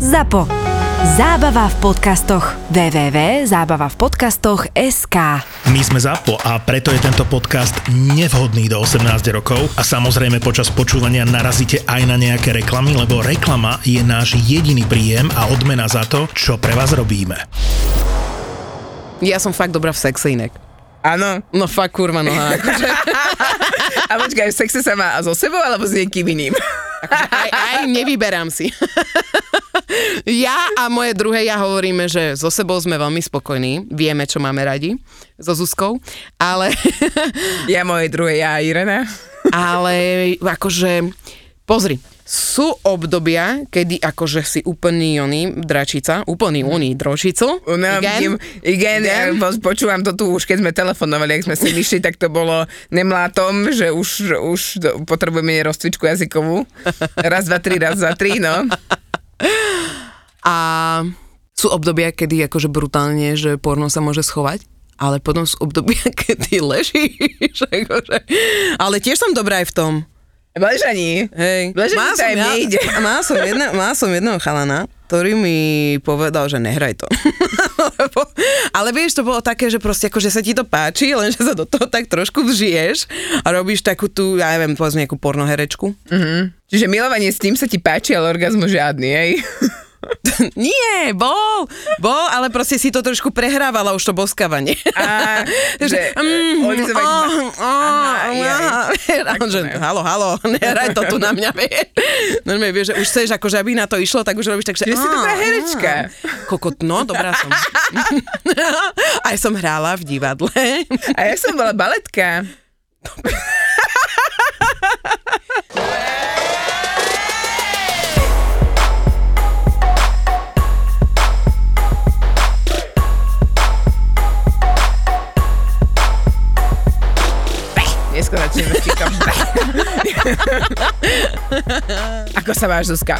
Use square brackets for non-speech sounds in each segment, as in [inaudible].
ZAPO. Zábava v podcastoch. www.zábavavpodcastoch.sk My sme ZAPO a preto je tento podcast nevhodný do 18 rokov a samozrejme počas počúvania narazíte aj na nejaké reklamy, lebo reklama je náš jediný príjem a odmena za to, čo pre vás robíme. Ja som fakt dobrá v sexe inak. Áno. No fakt kurva noha. [laughs] Akože, A počkaj, v sexe sa má so sebou alebo s niekým iným? akože aj, aj nevyberám si. [laughs] ja a moje druhé ja hovoríme, že so sebou sme veľmi spokojní, vieme, čo máme radi so Zuzkou, ale, Ja moje druhé, ja Irena. ale akože pozri, sú obdobia, kedy akože si úplný oný dračica, úplný uný dročicu. No, igen, ja Igen. po- počúvam to tu už, keď sme telefonovali, ak sme si vyšli, tak to bolo nemlátom, že už, už potrebujeme rozcvičku jazykovú. Raz, dva, tri, raz, dva, tri, no. [laughs] A sú obdobia, kedy akože brutálne, že porno sa môže schovať, ale potom sú obdobia, [laughs] kedy ležíš. Akože. Ale tiež som dobrá aj v tom. Ležaní. Hej. Ležaní to aj mne ide. [laughs] Má som, jedna, má som jedného chalana, ktorý mi povedal, že nehraj to. Lebo, [laughs] ale vieš, to bolo také, že proste akože sa ti to páči, lenže sa do toho tak trošku vžiješ a robíš takú tú, ja neviem, povedzme nejakú pornoherečku. Čiže milovanie s tým sa ti páči, ale orgazmu žiadny, hej? [laughs] Nie, bol, bol, ale proste si to trošku prehrávala už to boskávanie. A, [laughs] že mm, ma- Aha, jaj. [laughs] A on, že, halo, halo, nehraj to tu na mňa, vieš. No, vieš, že už chceš, akože aby na to išlo, tak už robíš tak, že... Čiže si dobrá herečka. Kokot, no, dobrá som. Aj som hrála v divadle. A ja som bola baletka. Týkom. Ako sa máš, Zuzka?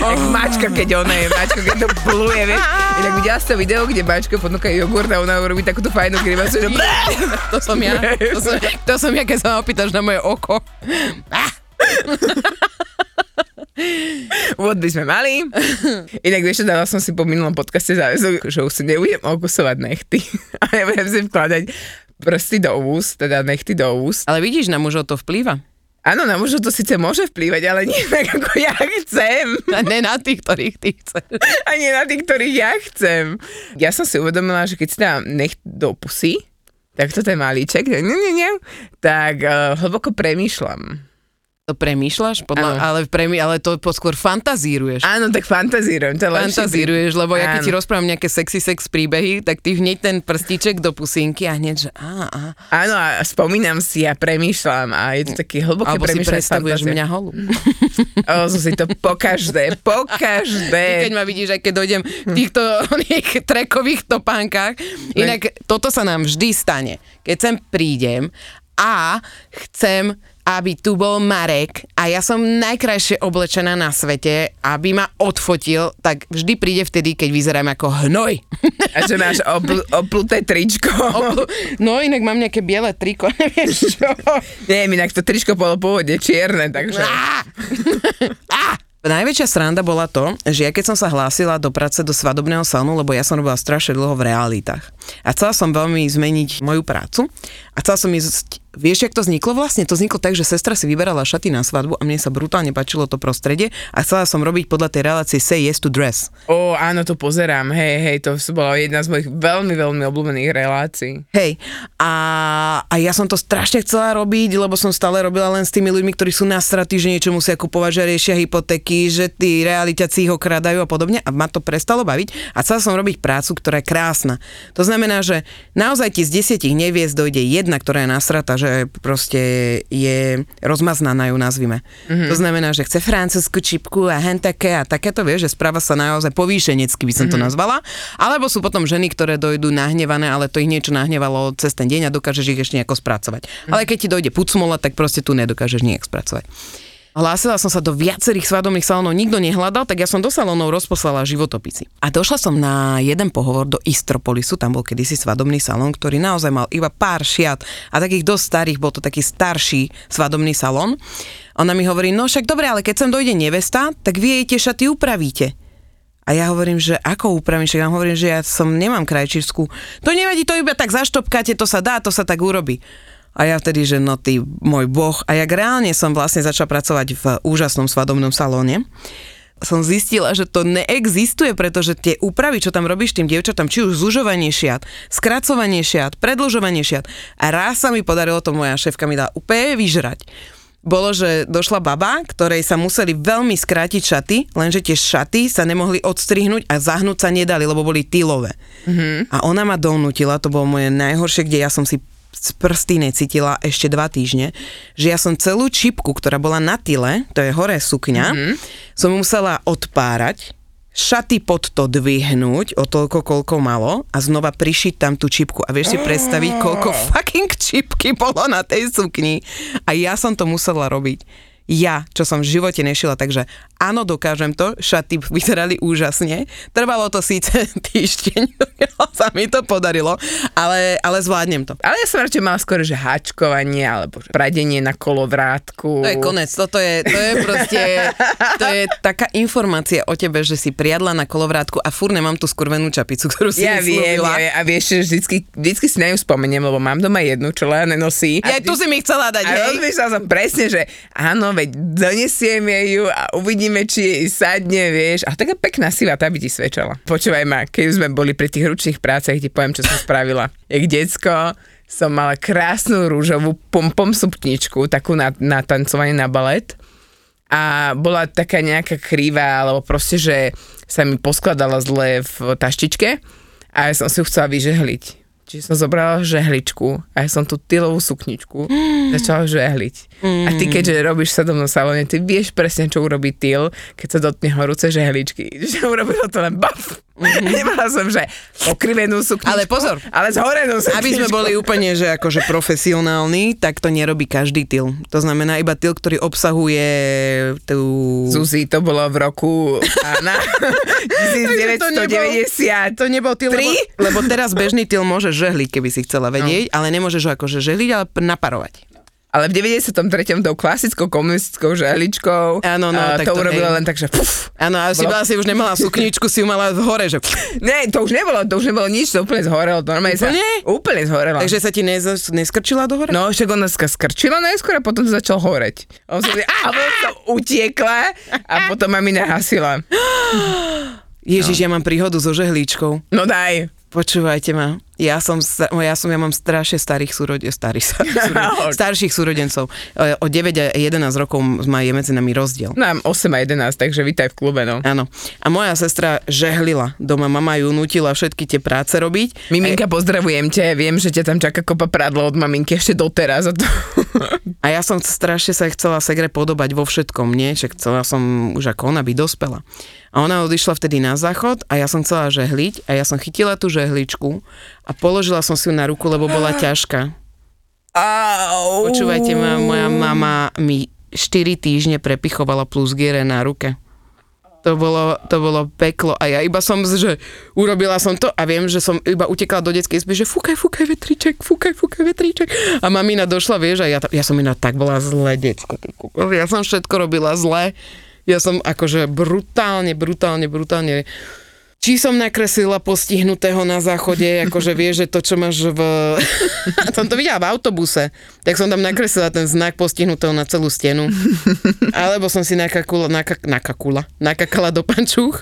Jak mačka, keď ona je, mačka, keď to pluje, vieš. Inak videla si to video, kde mačka ponúka jogurt a ona robí takúto fajnú grimasu, že To som ja. To som, to som ja, keď sa ma opýtaš na moje oko. Úvod by sme mali. Inak vieš, dala som si po minulom podcaste záväzok, že už si nebudem okusovať nechty. [laughs] A nebudem si vkladať prsty do úst, teda nechty do úst. Ale vidíš, na mužov to vplýva. Áno, na mužov to síce môže vplývať, ale nie tak, ako ja chcem. A ne na tých, ktorých ty chceš. A nie na tých, ktorých ja chcem. Ja som si uvedomila, že keď si dám nech do pusy, tak to ten malíček, nie, nie, nie, tak uh, hlboko premýšľam. To premýšľaš? Podľa, ale, premý, ale to po- skôr fantazíruješ. Áno, tak fantazírujem. To. Fantazíruješ, lebo ja keď ti rozprávam nejaké sexy sex príbehy, tak ty hneď ten prstíček do pusinky a hneď, že á, á. Áno, a spomínam si a premýšľam a je to taký hlboké Alebo si predstavuješ fantázie. mňa holú. [laughs] O, si to po každé, po Ty keď ma vidíš, aj keď dojdem v týchto [laughs] trekových topánkach. Inak toto sa nám vždy stane. Keď sem prídem a chcem aby tu bol Marek a ja som najkrajšie oblečená na svete, aby ma odfotil, tak vždy príde vtedy, keď vyzerám ako hnoj. A že máš opl- opluté tričko. No inak mám nejaké biele triko, [laughs] nevieš čo. Nie, inak to tričko bolo pôvodne čierne, takže... Á! [laughs] Á! Najväčšia sranda bola to, že ja keď som sa hlásila do práce do svadobného salonu, lebo ja som robila strašne dlho v realitách. A chcela som veľmi zmeniť moju prácu a chcela som ísť Vieš, jak to vzniklo vlastne? To vzniklo tak, že sestra si vyberala šaty na svadbu a mne sa brutálne páčilo to prostredie a chcela som robiť podľa tej relácie Say Yes to Dress. Ó, áno, to pozerám, hej, hej, to bola jedna z mojich veľmi, veľmi obľúbených relácií. Hej, a, a ja som to strašne chcela robiť, lebo som stále robila len s tými ľuďmi, ktorí sú nasratí, že niečo musia kupovať, že riešia hypotéky, že tí realitaci ich okradajú a podobne a ma to prestalo baviť a chcela som robiť prácu, ktorá je krásna. To znamená, že naozaj ti z desiatich neviest dojde jedna, ktorá je nasrata, že proste je rozmaznaná, ju nazvime. Mm-hmm. To znamená, že chce francúzsku čipku a hen také a takéto, vieš, že správa sa naozaj povýšenecky by som mm-hmm. to nazvala. Alebo sú potom ženy, ktoré dojdú nahnevané, ale to ich niečo nahnevalo cez ten deň a dokážeš ich ešte nejako spracovať. Mm-hmm. Ale keď ti dojde pucmola, tak proste tu nedokážeš nejak spracovať. Hlásila som sa do viacerých svadobných salónov, nikto nehľadal, tak ja som do salónov rozposlala životopisy. A došla som na jeden pohovor do Istropolisu, tam bol kedysi svadobný salón, ktorý naozaj mal iba pár šiat a takých dosť starých, bol to taký starší svadobný salón. Ona mi hovorí, no však dobre, ale keď sem dojde nevesta, tak vy jej tie šaty upravíte. A ja hovorím, že ako upravím, však ja hovorím, že ja som nemám krajčírsku. To nevadí, to iba tak zaštopkáte, to sa dá, to sa tak urobí. A ja vtedy, že no ty, môj boh. A jak reálne som vlastne začala pracovať v úžasnom svadobnom salóne, som zistila, že to neexistuje, pretože tie úpravy, čo tam robíš tým dievčatám, či už zužovanie šiat, skracovanie šiat, predlžovanie šiat. A raz sa mi podarilo to, moja šéfka mi dala úplne vyžrať bolo, že došla baba, ktorej sa museli veľmi skrátiť šaty, lenže tie šaty sa nemohli odstrihnúť a zahnúť sa nedali, lebo boli tylové. Mm-hmm. A ona ma donútila, to bolo moje najhoršie, kde ja som si prsty necítila ešte dva týždne, že ja som celú čipku, ktorá bola na tyle, to je hore sukňa, mm-hmm. som musela odpárať, šaty pod to dvihnúť o toľko, koľko malo a znova prišiť tam tú čipku. A vieš si predstaviť, koľko fucking čipky bolo na tej sukni. A ja som to musela robiť ja, čo som v živote nešila, takže áno, dokážem to, šaty vyzerali úžasne, trvalo to síce [laughs] týždeň, [laughs] sa mi to podarilo, ale, ale zvládnem to. Ale ja som radšej mala skôr, že hačkovanie, alebo pradenie na kolovrátku. To je konec, toto je, to je proste, to je taká informácia o tebe, že si priadla na kolovrátku a fúr nemám tú skurvenú čapicu, ktorú si ja viem, ja viem, a vieš, že vždycky, vždycky si na ňu spomeniem, lebo mám doma jednu, čo len nenosí. Ja tu si mi chcela dať, a hej? Som presne, že áno, veď donesieme ju a uvidíme, či jej sadne, vieš. A taká pekná sila, tá by ti svedčala. Počúvaj ma, keď sme boli pri tých ručných prácach, ti poviem, čo som spravila. Jak decko som mala krásnu rúžovú pompom supničku, takú na, na tancovanie na balet a bola taká nejaká krivá, alebo proste, že sa mi poskladala zle v taštičke a ja som si ju chcela vyžehliť Čiže som zobrala žehličku a ja som tú tylovú sukničku mm. [gasps] začala žehliť. Mm. A ty keďže robíš sa mnou salóne, ty vieš presne, čo urobí tyl, keď sa dotkne horúce žehličky. [laughs] Že urobilo to len baf. Mm-hmm. [laughs] Nemala som, že pokrivenú sukničku. Ale pozor. Ale zhorenú sukničku. Aby sme boli úplne, že akože profesionálni, tak to nerobí každý tyl. To znamená iba tyl, ktorý obsahuje tú... Zuzi, to bolo v roku ána, 1990. [laughs] To nebol tyl, lebo, lebo teraz bežný tyl môže žehliť, keby si chcela vedieť, no. ale nemôžeš ho akože žehliť, ale naparovať. Ale v 93. tou klasickou komunistickou žehličkou Áno, no, uh, tak to, to urobila len tak, že puf. Áno, a si, bola, si už nemala sukničku, si ju mala v hore, že Ne, to už nebolo, to už nebolo nič, to úplne zhorelo. To úplne? Sa, úplne zhorelo. Takže sa ti nez, neskrčila do hore? No, však ona sa skrčila najskôr a potom to začal horeť. A on sa, a som utiekla a potom ma mi nahasila. [gasps] Ježiš, no. ja mám príhodu so žehličkou. No daj. Počúvajte ma, ja som, ja som, ja mám strašne starých súrodencov, starých, starých, [laughs] starších súrodencov. O 9 a 11 rokov má je medzi nami rozdiel. Mám 8 a 11, takže vítaj v klube, no. Áno. A moja sestra žehlila doma, mama ju nutila všetky tie práce robiť. Miminka, a... pozdravujem ťa, viem, že ťa tam čaká kopa prádlo od maminky ešte doteraz. A, to... a ja som strašne sa chcela segre podobať vo všetkom, nie? Že chcela som už ako ona by dospela. A ona odišla vtedy na záchod a ja som chcela žehliť a ja som chytila tú žehličku a položila som si ju na ruku, lebo bola ťažká. Počúvajte ma, moja mama mi 4 týždne prepichovala plus giere na ruke. To bolo, to bolo peklo a ja iba som, že urobila som to a viem, že som iba utekala do detskej izby, že fúkaj, fúkaj vetriček, fúkaj, fúkaj vetriček. A mamina došla, vieš, a ja, ja som iná tak bola zle, detsko. Ja som všetko robila zle ja som akože brutálne, brutálne, brutálne či som nakreslila postihnutého na záchode, akože vieš, že to, čo máš v... [laughs] som to videla v autobuse, tak som tam nakreslila ten znak postihnutého na celú stenu. Alebo som si nakakula, nakak, nakakula, nakakala do pančúch.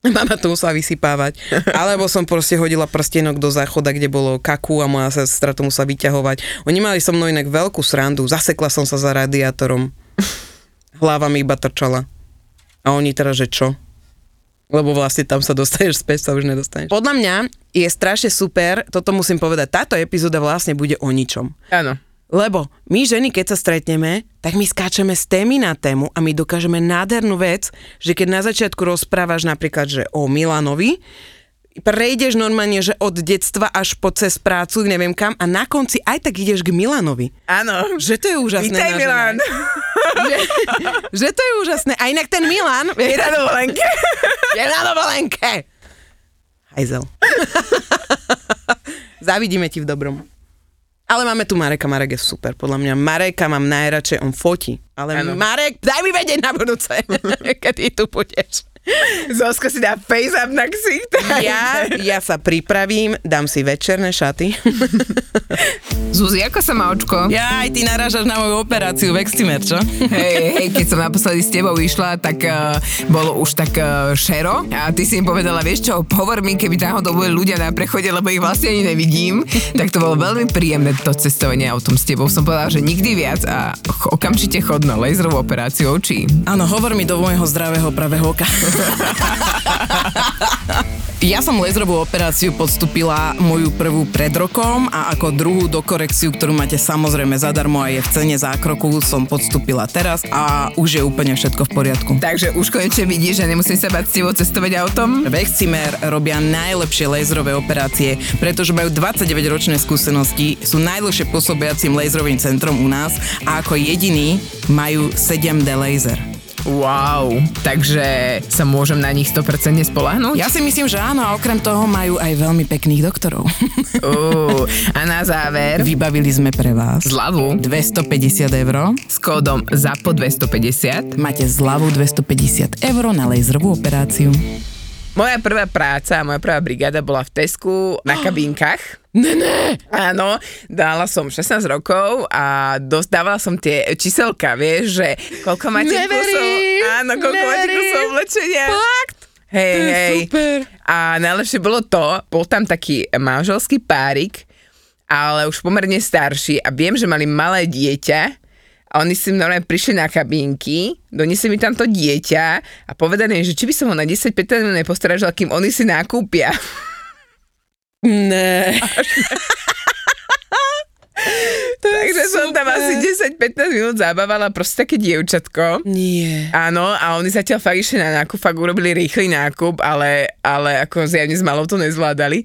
Mama to musela vysypávať. Alebo som proste hodila prstenok do záchoda, kde bolo kaku a moja sestra to musela vyťahovať. Oni mali so mnou inak veľkú srandu. Zasekla som sa za radiátorom hlava mi iba trčala. A oni teraz, že čo? Lebo vlastne tam sa dostaneš späť, sa už nedostaneš. Podľa mňa je strašne super, toto musím povedať, táto epizóda vlastne bude o ničom. Áno. Lebo my ženy, keď sa stretneme, tak my skáčeme z témy na tému a my dokážeme nádhernú vec, že keď na začiatku rozprávaš napríklad, že o Milanovi, prejdeš normálne, že od detstva až po cez prácu, neviem kam, a na konci aj tak ideš k Milanovi. Áno. Že to je úžasné. Vítaj, Milan. že, že to je úžasné. A inak ten Milan... Je na dovolenke. je na dovolenke. Hajzel. [laughs] Zavidíme ti v dobrom. Ale máme tu Mareka, Marek je super, podľa mňa. Mareka mám najradšej, on fotí. Ale ano. Marek, daj mi vedieť na budúce, [laughs] keď ty tu budeš. Zozka si dá face up na ksicht. Ja, ja sa pripravím, dám si večerné šaty. Zuzi, ako sa má očko? Ja, aj ty narážaš na moju operáciu Veximer, čo? Hej, hej, keď som naposledy s tebou išla, tak uh, bolo už tak uh, šero a ty si im povedala, vieš čo, hovor mi, keby náhodou boli ľudia na prechode, lebo ich vlastne ani nevidím, tak to bolo veľmi príjemné to cestovanie autom s tebou. Som povedala, že nikdy viac a okamžite chod na laserovú operáciu očí. Áno, hovor mi do môjho zdravého pravého oka. Ja som laserovú operáciu podstúpila moju prvú pred rokom a ako druhú do korekciu, ktorú máte samozrejme zadarmo a je v cene zákroku, som podstúpila teraz a už je úplne všetko v poriadku. Takže už konečne vidíš, že nemusím sa bať s tebou cestovať autom? V Excimer robia najlepšie laserové operácie, pretože majú 29-ročné skúsenosti, sú najdlhšie pôsobiacím laserovým centrom u nás a ako jediný majú 7D laser. Wow, takže sa môžem na nich 100% spolahnúť? Ja si myslím, že áno a okrem toho majú aj veľmi pekných doktorov. Uh, a na záver, Vybavili sme pre vás zľavu 250 eur. s kódom ZAPO 250. Máte zľavu 250 eur na laserovú operáciu. Moja prvá práca, moja prvá brigáda bola v Tesku na [gasps] kabínkach. Ne, ne. Áno, dala som 16 rokov a dostávala som tie číselka, vieš, že koľko máte Neverím, kusov. Áno, neverím. kusov oblečenia. Fakt? Hej, To hej. super. A najlepšie bolo to, bol tam taký manželský párik, ale už pomerne starší a viem, že mali malé dieťa a oni si normálne prišli na kabínky, doniesli mi tam to dieťa a povedali, že či by som ho na 10-15 minút nepostrážila, kým oni si nakúpia. Ne. [laughs] Takže som tam asi 10-15 minút zabávala proste také dievčatko. Nie. Áno, a oni zatiaľ fakt išli na nákup, fakt urobili rýchly nákup, ale, ale ako zjavne s malou to nezvládali.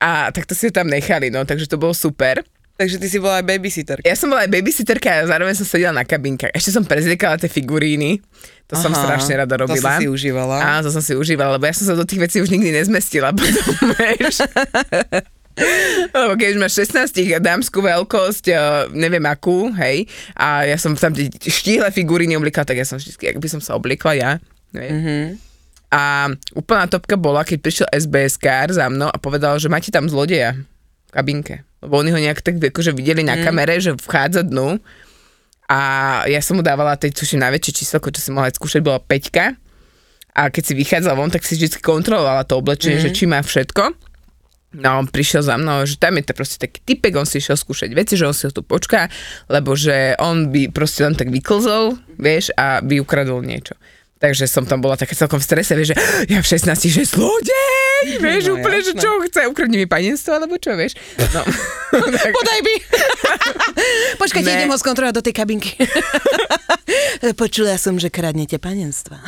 A tak to si ho tam nechali, no, takže to bolo super. Takže ty si bola aj babysitterka. Ja som bola aj babysitterka a zároveň som sedela na kabinkách. Ešte som prezliekala tie figuríny. To som Aha, strašne rada to robila. si si užívala. Áno, to som si užívala, lebo ja som sa do tých vecí už nikdy nezmestila [laughs] potom. [laughs] Lebo keď už máš 16 dámskú veľkosť, eh, neviem akú, hej, a ja som tam tie štíhle figuríny oblikala, tak ja som vždy, ak by som sa obliekla ja, vieš. Mm-hmm. A úplná topka bola, keď prišiel SBS kár za mnou a povedal, že máte tam zlodeja v kabinke. Lebo oni ho nejak tak akože videli na kamere, že vchádza dnu a ja som mu dávala tej, tuším, najväčšie číselko, čo som mohla skúšať, bola 5 a keď si vychádzala von, tak si vždy kontrolovala to oblečenie, mm-hmm. že či má všetko. No on prišiel za mnou, že tam je to proste taký typek, on si išiel skúšať veci, že on si ho tu počká, lebo že on by proste len tak vyklzol, vieš, a by ukradol niečo. Takže som tam bola také celkom v strese, vieš, že [gasps] ja v 16, že zlodej, vieš, No, úplne, že jasné. čo chce, ukradne mi panenstvo, alebo čo, vieš. No. [laughs] tak, Podaj mi. [laughs] Počkajte, Ne. idem ho skontrolovať do tej kabinky. [laughs] Počula som, že kradnete panenstva.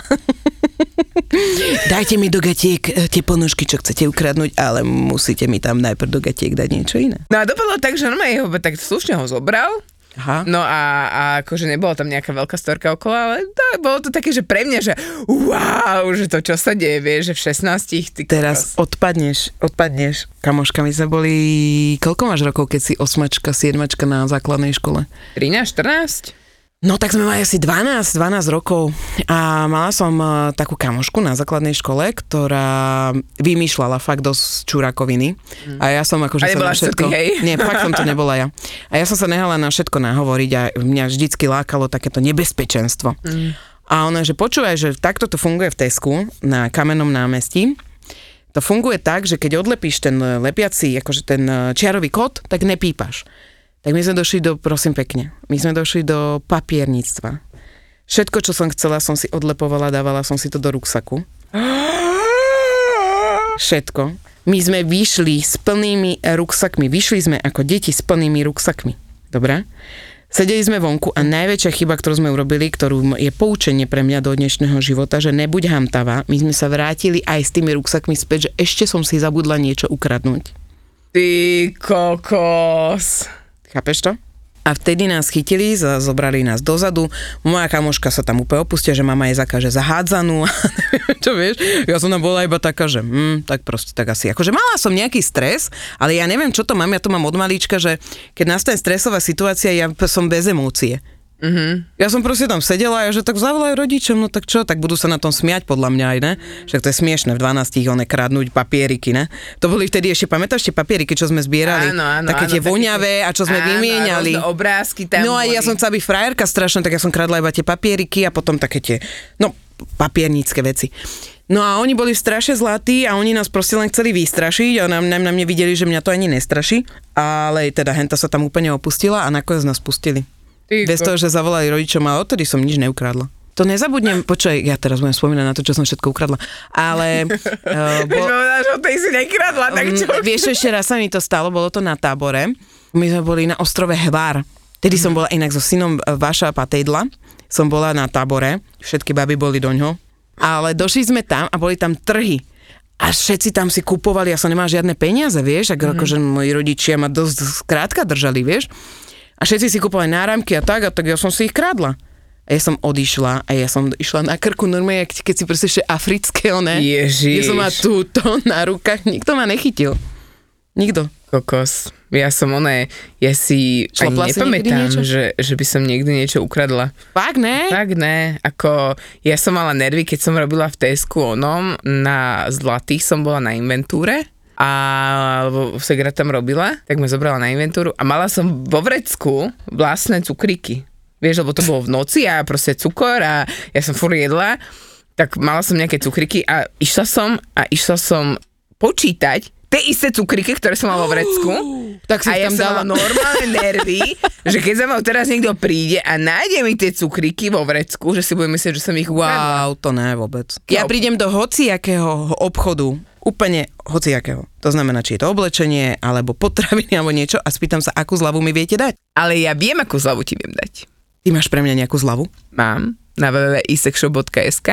[laughs] Dajte mi do gatiek eh, tie ponožky, čo chcete ukradnúť, ale musíte mi tam najprv do gatiek dať niečo iné. no a dopadlo tak, že normálne ho tak slušne ho zobral, Aha. No a, a akože nebola tam nejaká veľká storka okolo, ale to, bolo to také, že pre mňa, že wow, že to čo sa deje, vieš, že v 16 ty Teraz kokos. odpadneš, odpadneš. Kamoška, my sme boli... Koľko máš rokov, keď si osmačka, siedmačka na základnej škole? 13, 14? No tak sme mali asi 12, 12 rokov a mala som uh, takú kamošku na základnej škole, ktorá vymýšľala fakt dosť čurakoviny a ja som akože A sa na všetko... ty, hej? Nie, fakt som to nebola ja. A ja som sa nehala na všetko nahovoriť a mňa vždycky lákalo takéto nebezpečenstvo. A ona, že počúvaj, že takto to funguje v Tesku na kamennom námestí. To funguje tak, že keď odlepíš ten lepiaci, akože ten eh, čiarový kód, tak nepípaš. Tak my sme došli do, prosím pekne, my sme došli do papierníctva. Všetko, čo som chcela, som si odlepovala, dávala som si to do ruksaku. Všetko. My sme vyšli s plnými ruksakmi. Vyšli sme ako deti s plnými ruksakmi. Dobre? Sedeli sme vonku a najväčšia chyba, ktorú sme urobili, ktorú je poučenie pre mňa do dnešného života, že nebuď hamtavá. My sme sa vrátili aj s tými ruksakmi späť, že ešte som si zabudla niečo ukradnúť. Ty kokos. Chápeš to? A vtedy nás chytili, zobrali nás dozadu. Moja kamoška sa tam úplne opustia, že mama je zakáže zahádzanú. [laughs] Čo vieš? Ja som tam bola iba taká, že hm, tak proste tak asi. Akože mala som nejaký stres, ale ja neviem, čo to mám. Ja to mám od malička, že keď nastane stresová situácia, ja som bez emócie. Mm-hmm. Ja som proste tam sedela a že tak zavolajú rodičom, no tak čo, tak budú sa na tom smiať podľa mňa aj, ne? Však to je smiešne v 12 one kradnúť papieriky, ne? To boli vtedy ešte, pamätáš tie papieriky, čo sme zbierali? Áno, áno, také áno, tie voňavé a čo sme áno, vymieniali. Rôzne obrázky tam No a ja som chcela byť frajerka strašná, tak ja som kradla iba tie papieriky a potom také tie, no, papiernícke veci. No a oni boli strašne zlatí a oni nás proste len chceli vystrašiť a na, na, na mne videli, že mňa to ani nestraší, ale teda henta sa tam úplne opustila a nakoniec nás pustili. Ty Bez ko- toho, že zavolali rodičom a odtedy som nič neukradla. To nezabudnem, počkaj, ja teraz budem spomínať na to, čo som všetko ukradla, ale uh, povedala, že o tej si nekradla, tak čo? Mm, Vieš, čo ešte raz sa mi to stalo, bolo to na tábore. My sme boli na ostrove Hvar. Tedy som bola inak so synom e, Vaša Patejdla. Som bola na tábore, všetky baby boli do ňoho. Ale došli sme tam a boli tam trhy. A všetci tam si kupovali, ja som nemala žiadne peniaze, vieš, ako, akože moji rodičia ma dosť skrátka držali, vieš. A všetci si kupovali náramky a tak, a tak ja som si ich kradla. A ja som odišla a ja som išla na krku normálne, keď si proste ešte africké, one. Ježiš. Ja som ma túto na rukách, nikto ma nechytil. Nikto. Kokos. Ja som oné, ja si Šlapla ani nepamätám, že, že by som niekdy niečo ukradla. Fakt, ne? Tak ne, ako ja som mala nervy, keď som robila v Tesku onom, na zlatých som bola na inventúre a Segra tam robila, tak ma zobrala na inventúru a mala som vo vrecku vlastné cukriky. Vieš, lebo to bolo v noci a proste cukor a ja som furt jedla, tak mala som nejaké cukriky a išla som a išla som počítať tie isté cukriky, ktoré som mala vo vrecku. [gasps] Tak si a ja tam dala... mala normálne nervy, [laughs] že keď za mnou teraz niekto príde a nájde mi tie cukriky vo vrecku, že si bude myslieť, že som ich ukradla. Wow, to ne vôbec. Ja No. prídem do hociakého obchodu, úplne hociakého. To znamená, či je to oblečenie, alebo potraviny, alebo niečo a spýtam sa, akú zľavu mi viete dať. Ale ja viem, akú zľavu ti viem dať. Ty máš pre mňa nejakú zľavu? Mám na www.isexshop.sk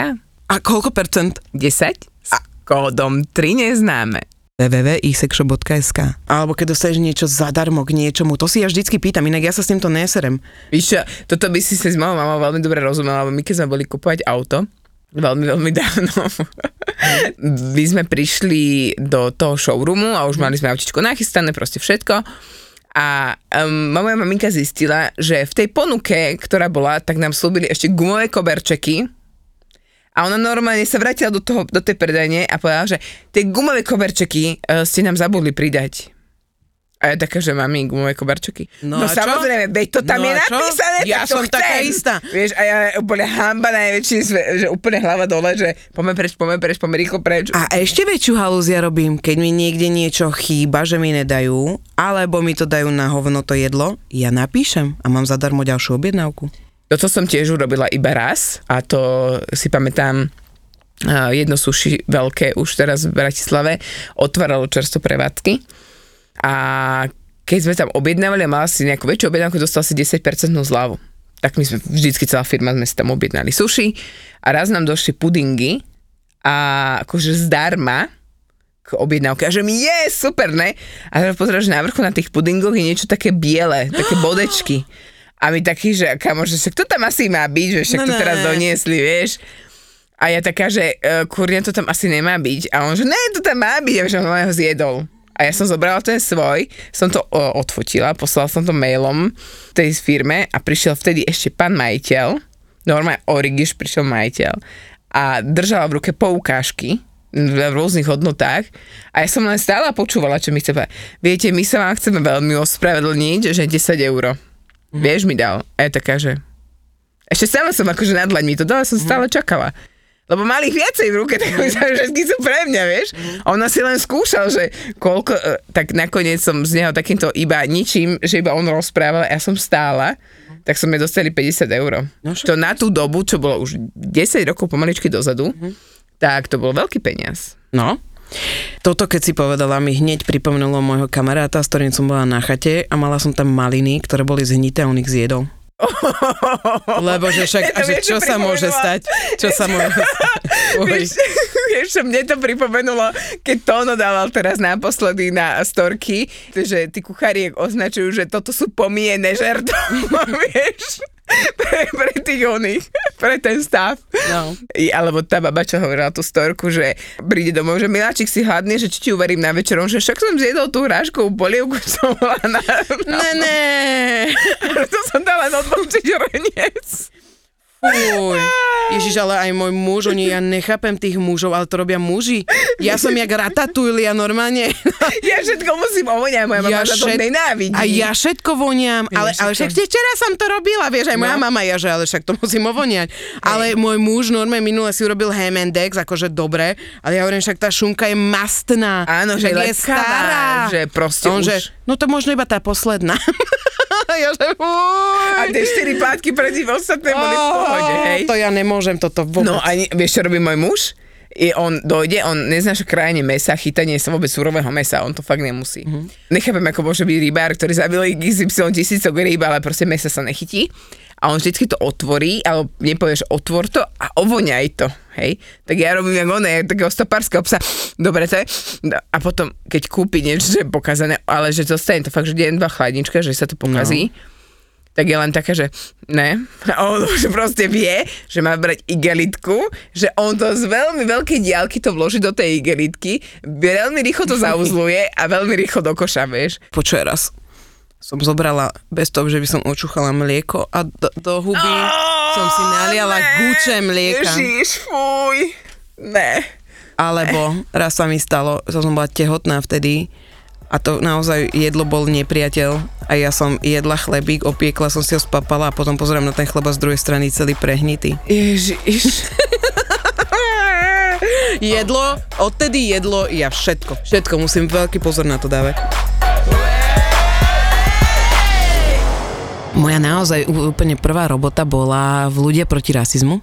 A koľko percent? 10 s kódom 3 neznáme. www.isexshop.sk Alebo keď dostaneš niečo zadarmo k niečomu, to si ja vždycky pýtam, inak ja sa s týmto neserem. Víš čo, toto by si si s mojou mamou veľmi dobre rozumela, lebo my keď sme boli kupovať auto, veľmi, veľmi dávno, my sme prišli do toho showroomu a už mali sme autičko nachystané, proste všetko. A um, moja maminka zistila, že v tej ponuke, ktorá bola, tak nám slúbili ešte gumové koberčeky, a ona normálne sa vrátila do, toho, do tej predajne a povedala, že tie gumové koberčeky uh, ste nám zabudli pridať. A ja taká, že mami, gumové koberčeky. No no samozrejme, veď to tam No je napísané, Ja tak to som taká chcem. istá. Vieš, a ja úplne hamba najväčší, že úplne hlava dole, že poďme preč, poďme preč, poďme rýchlo preč. A ešte väčšiu halúz ja robím, keď mi niekde niečo chýba, že mi nedajú, alebo mi to dajú na hovno to jedlo, ja napíšem a mám zadarmo ďalšiu objednávku. Toto som tiež urobila iba raz a to si pamätám, jedno suši veľké už teraz v Bratislave otváralo čerstvo prevádzky a keď sme tam objednávali a mala si nejakú väčšiu objednávku, dostal si 10% zľavu. Tak my sme vždycky celá firma sme si tam objednali suši a raz nám došli pudingy a akože zdarma k objednávke. A že mi je super, ne? A teraz pozrieš, že na vrchu na tých pudingoch je niečo také biele, také [gasps] bodečky. A my taký, že kamo, že však to tam asi má byť, že však No to ne. teraz doniesli, vieš. A ja taká, že uh, kurňa to tam asi nemá byť. A on, že ne, to tam má byť, a že on ho zjedol. A ja som zobrala ten svoj, som to odfotila, poslala som to mailom tej firme a prišiel vtedy ešte pán majiteľ, normálne Origiš prišiel majiteľ a držala v ruke poukážky v rôznych hodnotách a ja som len stále počúvala, čo mi chce povedať. Viete, my sa vám chceme veľmi ospravedlniť, že 10 eur. Vieš mi dal. A ja taká, že ešte stále som akože nad mi to dala, som stále čakala. Lebo mali ich viacej v ruke, [laughs] tak myslím, že všetky sú pre mňa, vieš. A ona si len skúšal, že koľko, e, tak nakoniec som z neho takýmto iba ničím, že iba on rozprával a ja som stála, tak som jej dostali 50 eur. No to na tú dobu, čo bolo už 10 rokov pomaličky dozadu, tak to bol veľký peniaz. No. Toto, keď si povedala, mi hneď pripomenulo môjho kamaráta, s ktorým som bola na chate a mala som tam maliny, ktoré boli zhnité a on ich zjedol. Lebo že však, Ja a že čo čo sa môže stať? Čo sa môže. [laughs] Vieš, vieš, čo mne to pripomenulo, keď Tono dával teraz naposledy na storky, že tí kuchári označujú, že toto sú pomiené žerto, [laughs] vieš, [laughs] pre, pre tých oných [laughs] pre ten stav. No. I, alebo tá baba, čo hovorila tú storku, že príde domov, že miláčik si hladný, že či ti uverím na večerom, že však som zjedol tú hráškovú polievku, [laughs] som bola na... Ne, ne. to som dala odbočiť hrniec. Fuj. Ježiš, ale aj môj muž, oni, ja nechápem tých mužov, ale to robia muži. Ja som jak ratatouille, ja normálne. [laughs] Ja všetko musím ovoňať, moja mama za to všet- nenávidí. A ja všetko voniam, ale, ale však včera som to robila, vieš, aj moja No. mama, ja, že ale však to musím ovoniať. Ale môj muž normálne minule si urobil Hemendex, akože dobre, ale ja hovorím, však tá šunka je mastná. Áno, že je stará. že proste On, už- že, no to možno iba tá posledná. [laughs] ja, že, A tie štyri plátky predtým ostatné boli v pohode, hej? To ja nemôžem toto vôbec. No a vieš, čo robí môj muž? I on dojde, on neznáša krajine mesa, chytanie sa vôbec surového mesa, on to fakt nemusí. Mhm. Mm-hmm. Nechápem, ako môže byť rybár, ktorý zabil XY tisícok rýb, ale proste mesa sa nechytí. A on vždycky to otvorí, alebo nepovieš, otvor to a ovoňaj to, hej. Tak ja robím jak oné, takého stopárskeho psa. Dobre, to je. No, A potom, keď kúpi niečo, že je pokazané, ale že zostane to fakt, že deň, dva chladnička, že sa to pokazí. No tak je len také, že ne. A on už proste vie, že má brať igelitku, že on to z veľmi veľkej diálky to vloží do tej igelitky, veľmi rýchlo to zauzluje a veľmi rýchlo do koša, vieš. Počuj raz. Som zobrala bez toho, že by som očúchala mlieko a do, do huby som si naliala guče mlieka. Ježiš, fuj. Ne. Alebo raz sa mi stalo, že som bola tehotná vtedy a to naozaj jedlo bol nepriateľ a ja som jedla chlebík, opiekla som si ho spapala a potom pozerám na ten chleba z druhej strany celý prehnitý. Ježiš. [laughs] Jedlo, odtedy jedlo ja všetko. Všetko, musím veľký pozor na to dávať. Moja naozaj úplne prvá robota bola v ľudia proti rasizmu,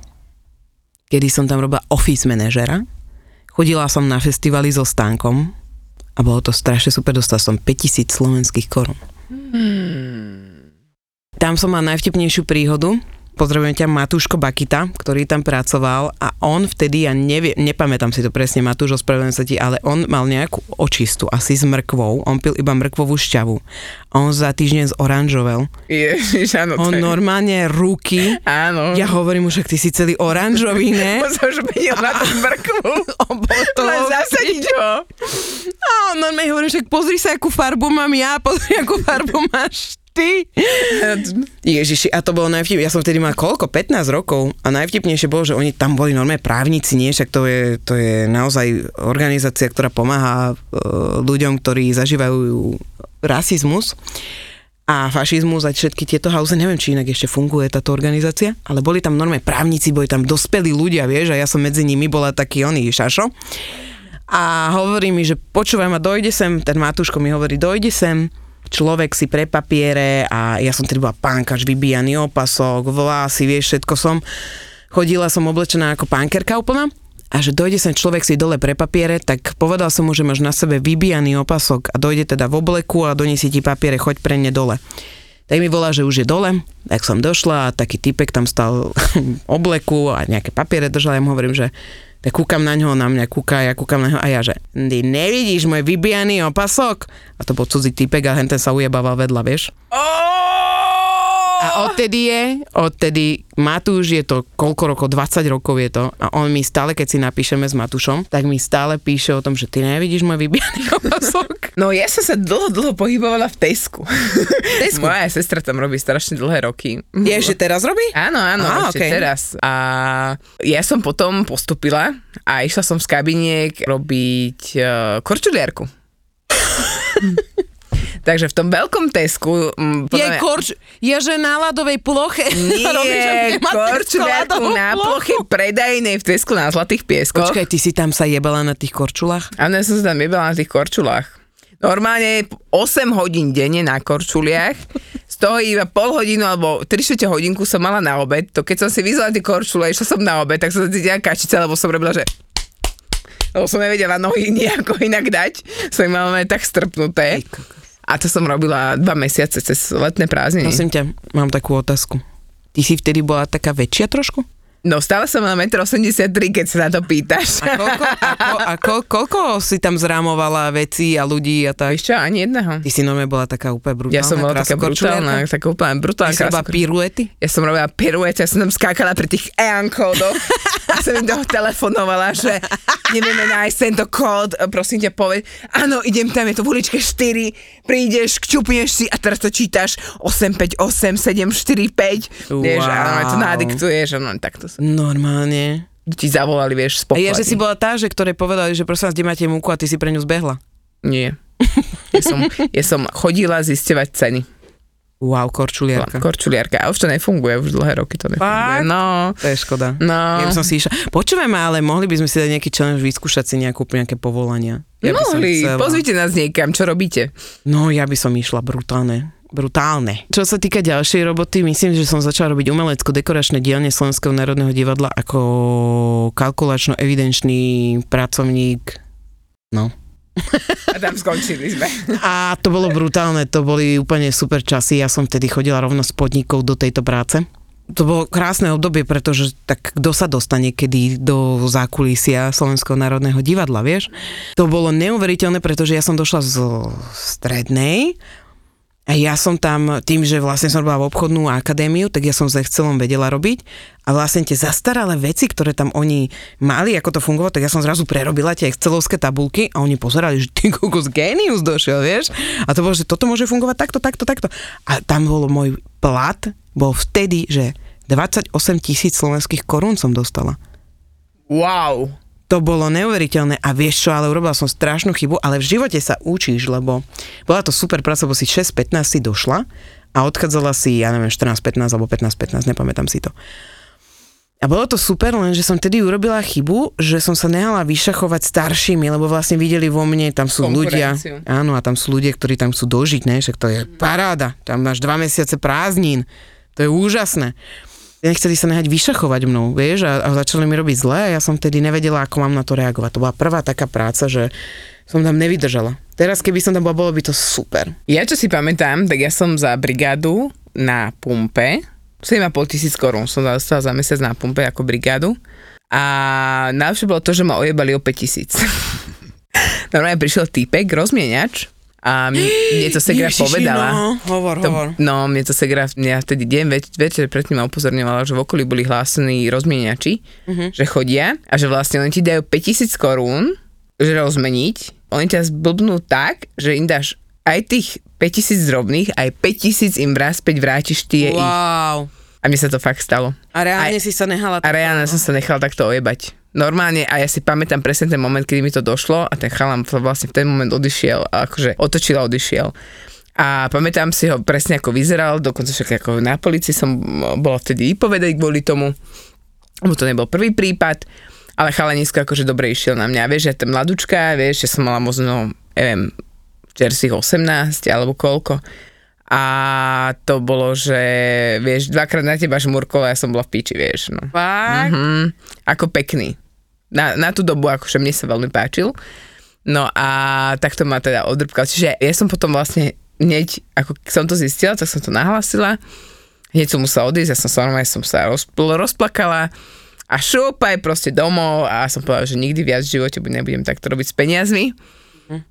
kedy som tam robila office manažera. Chodila som na festivaly so stánkom a bolo to strašne super, dostala som 5000 slovenských korún. Tam som mal najvtipnejšiu príhodu. Pozdravujem ťa Matúško Bakita, ktorý tam pracoval a on vtedy, ja neviem, nepamätám si to presne, Matúš, ospravedlňujem sa ti, ale on mal nejakú očistu, asi s mrkvou, on pil iba mrkvovú šťavu. A on za týždeň zoranžovel. Ježiš, áno. On je- normálne ruky, Áno. ja hovorím mu, však ty si celý oranžový, ne? Sa už menil na tú mrkvu. [laughs] To Len zasadiť ho. A on normálne hovorí, však pozri sa, akú farbu mám ja, pozri, akú farbu máš ty. Ježiši, a to bolo najvtipnejšie. Ja som vtedy mal koľko? 15 rokov. A najvtipnejšie bolo, že oni tam boli normálne právnici, nie? Však to je, to je naozaj organizácia, ktorá pomáha e, ľuďom, ktorí zažívajú rasizmus a fašizmus a všetky tieto hauze, neviem, či inak ešte funguje táto organizácia, ale boli tam normálne právnici, boli tam dospelí ľudia, vieš, a ja som medzi nimi bola taký oný šašo. A hovorí mi, že počúvaj ma, dojde sem, ten Matúško mi hovorí, dojde sem, človek si pre papiere a ja som tedy bola pánkač, vybíjaný opasok, vlasy, vieš, všetko som. Chodila som oblečená ako pánkerka úplná a že dojde sem človek si dole pre papiere, tak povedal som mu, že máš na sebe vybíjaný opasok a dojde teda v obleku a doniesie ti papiere, choď pre ne dole. Tak mi volá, že už je dole, tak som došla a taký typek tam stal v obleku a nejaké papiere držal, ja mu hovorím, že tak kúkam na ňo, na mňa kúka, ja kúkam na ňo a ja, že ty nevidíš môj vybijaný opasok? A to bol cudzí typek a henten sa ujebával vedľa, vieš? A odtedy je, odtedy Matúš je to, koľko rokov, 20 rokov je to a on mi stále, keď si napíšeme s Matúšom, tak mi stále píše o tom, že ty nevidíš môj vybijaný [laughs] opasok. No ja som sa dlho, dlho pohybovala v Tesku. Tesku? Moja sestra tam robí strašne dlhé roky. Je ešte teraz robí? Áno, áno, Á, ešte okej. teraz. A ja som potom postupila a išla som z kabiniek robiť uh, korčuliarku. [laughs] Takže v tom veľkom Tesku... mm, Je mňa- korč, je že na ľadovej ploche. [laughs] Nie, korčuliarku na ploche predajnej v Tesku na Zlatých pieskoch. Počkaj, ty si tam sa jebala na tých korčulách? Áno, ja som sa tam jebala na tých korčulách. Normálne 8 hodín denne na korčuliach, z toho iba pol hodinu alebo 3 čtvrte hodinku som mala na obed, to keď som si vyzvala tie korčule, išla som na obed, tak som sa cítila kačica, lebo som robila, že lebo som nevedela nohy nejako inak dať, som ich mala tak strpnuté. A to som robila dva mesiace cez letné prázdniny. Prosím ťa, mám takú otázku. Ty si vtedy bola taká väčšia trošku? No stále som mala 1,83 m, keď sa na to pýtaš. A koľko, ako, ako, koľko si tam zrámovala veci a ľudí a tak? Vieš čo, ani jedného. Ty si normálne bola taká úplne brutálna. Ja som bola taká brutálna, taká úplne brutálna. Ty si robila piruety? Ja som robila piruete, ja som tam skákala pri tých EAN kódoch a som im toho telefonovala, že nevieme nájsť tento kód, prosím ťa povedz. Áno, idem tam, je to v uličke 4, prídeš, kťupneš si a teraz to čítaš 858 745, vieš, a Wow. to nadiktuješ, a no takto sa Normálne. ti zavolali, vieš, pokladní. ja, že si bola tá, že ktoré povedali, že prosím vás, kde máte múku a ty si pre ňu zbehla. Nie. [laughs] Ja som, ja som chodila zisťovať ceny. Wow, korčuliarka. Korčuliarka. A už to nefunguje, už dlhé roky to nefunguje. Fakt? No, To je škoda. no. Ja by som si išla. Počúvaj ma, ale mohli by sme si dať nejaký challenge, vyskúšať si nejakú, nejaké povolania. Ja Mohli, pozvite nás niekam, čo robíte? No, ja by som išla brutálne. Brutálne. Čo sa týka ďalšej roboty, myslím, že som začala robiť umelecko-dekoračné dielne Slovenského národného divadla ako kalkulačno-evidenčný pracovník. No. A tam skončili sme. [laughs] A to bolo brutálne, to boli úplne super časy. Ja som vtedy chodila rovno s podnikov do tejto práce. To bolo krásne obdobie, pretože tak kto sa dostane kedy do zákulisia Slovenského národného divadla, vieš? To bolo neuveriteľné, pretože ja som došla z strednej a ja som tam, tým, že vlastne som robila v obchodnú akadémiu, tak ja som za Excelom vedela robiť a vlastne tie zastaralé veci, ktoré tam oni mali, ako to fungovalo, tak ja som zrazu prerobila tie Excelovské tabulky a oni pozerali, že ty kokos génius došiel, vieš? A to bolo, že toto môže fungovať takto, takto, takto. A tam bolo môj plat, bol vtedy, že 28 tisíc slovenských korún som dostala. Wow. To bolo neuveriteľné a vieš čo, ale urobila som strašnú chybu, ale v živote sa učíš, lebo bola to super práca, lebo si 6.15 si došla a odchádzala si, ja neviem, 14.15 alebo 15.15, nepamätám si to. A bolo to super, lenže som tedy urobila chybu, že som sa nehala vyšachovať staršími, lebo vlastne videli vo mne, tam sú ľudia, áno, a tam sú ľudia, ktorí tam chcú dožiť, ne, však to je paráda, tam máš dva mesiace prázdnin, to je úžasné nechceli sa nehať vyšachovať mnou, vieš, a, a začali mi robiť zle a ja som tedy nevedela, ako mám na to reagovať. To bola prvá taká práca, že som tam nevydržala. Teraz, keby som tam bola, bolo by to super. Ja čo si pamätám, tak ja som za brigádu na pumpe, 7,5 tisíc korún som dostala za mesiac na pumpe ako brigádu. A najlepšie bolo to, že ma ojebali o 5 tisíc. [laughs] Normálne prišiel týpek, rozmieňač, a mne, to Segra Ježiši, povedala. No, hovor, To, hovor. no, mne to Segra, ja vtedy deň več, večer predtým ma upozorňovala, že v okolí boli hlásení rozmieniači, uh-huh. že chodia a že vlastne oni ti dajú 5000 korún, že rozmeniť, oni ťa zblbnú tak, že im dáš aj tých 5000 drobných, aj 5000 im raz späť vrátiš ty je ich. Wow. A mne sa to fakt stalo. A reálne Aj- si sa nehala... A reálne som sa nechal takto ojebať. Normálne, a ja si pamätám presne ten moment, kedy mi to došlo a ten chalam vlastne v ten moment odišiel, akože otočil a odišiel. A pamätám si ho presne ako vyzeral, dokonca však ako na policii som bola vtedy vypovedať kvôli tomu, lebo to nebol prvý prípad, ale chalanisko akože dobre išiel na mňa. Vieš, že tá mladúčka, vieš, že som mala možno, neviem, čerstvých 18 alebo koľko. A to bolo, že vieš, dvakrát na teba žmurkol a ja som bola v piči, vieš. No. Fakt? Mhm, ako pekný. Na, na tú dobu, akože mne sa veľmi páčil. No a takto ma teda odrbkal. Čiže ja som potom vlastne hneď, ako som to zistila, tak som to nahlásila. Hneď som musela odísť, ja som sa normálne som sa rozpl- rozplakala a šúpaj proste domov a som povedala, že nikdy viac v živote nebudem takto robiť s peniazmi.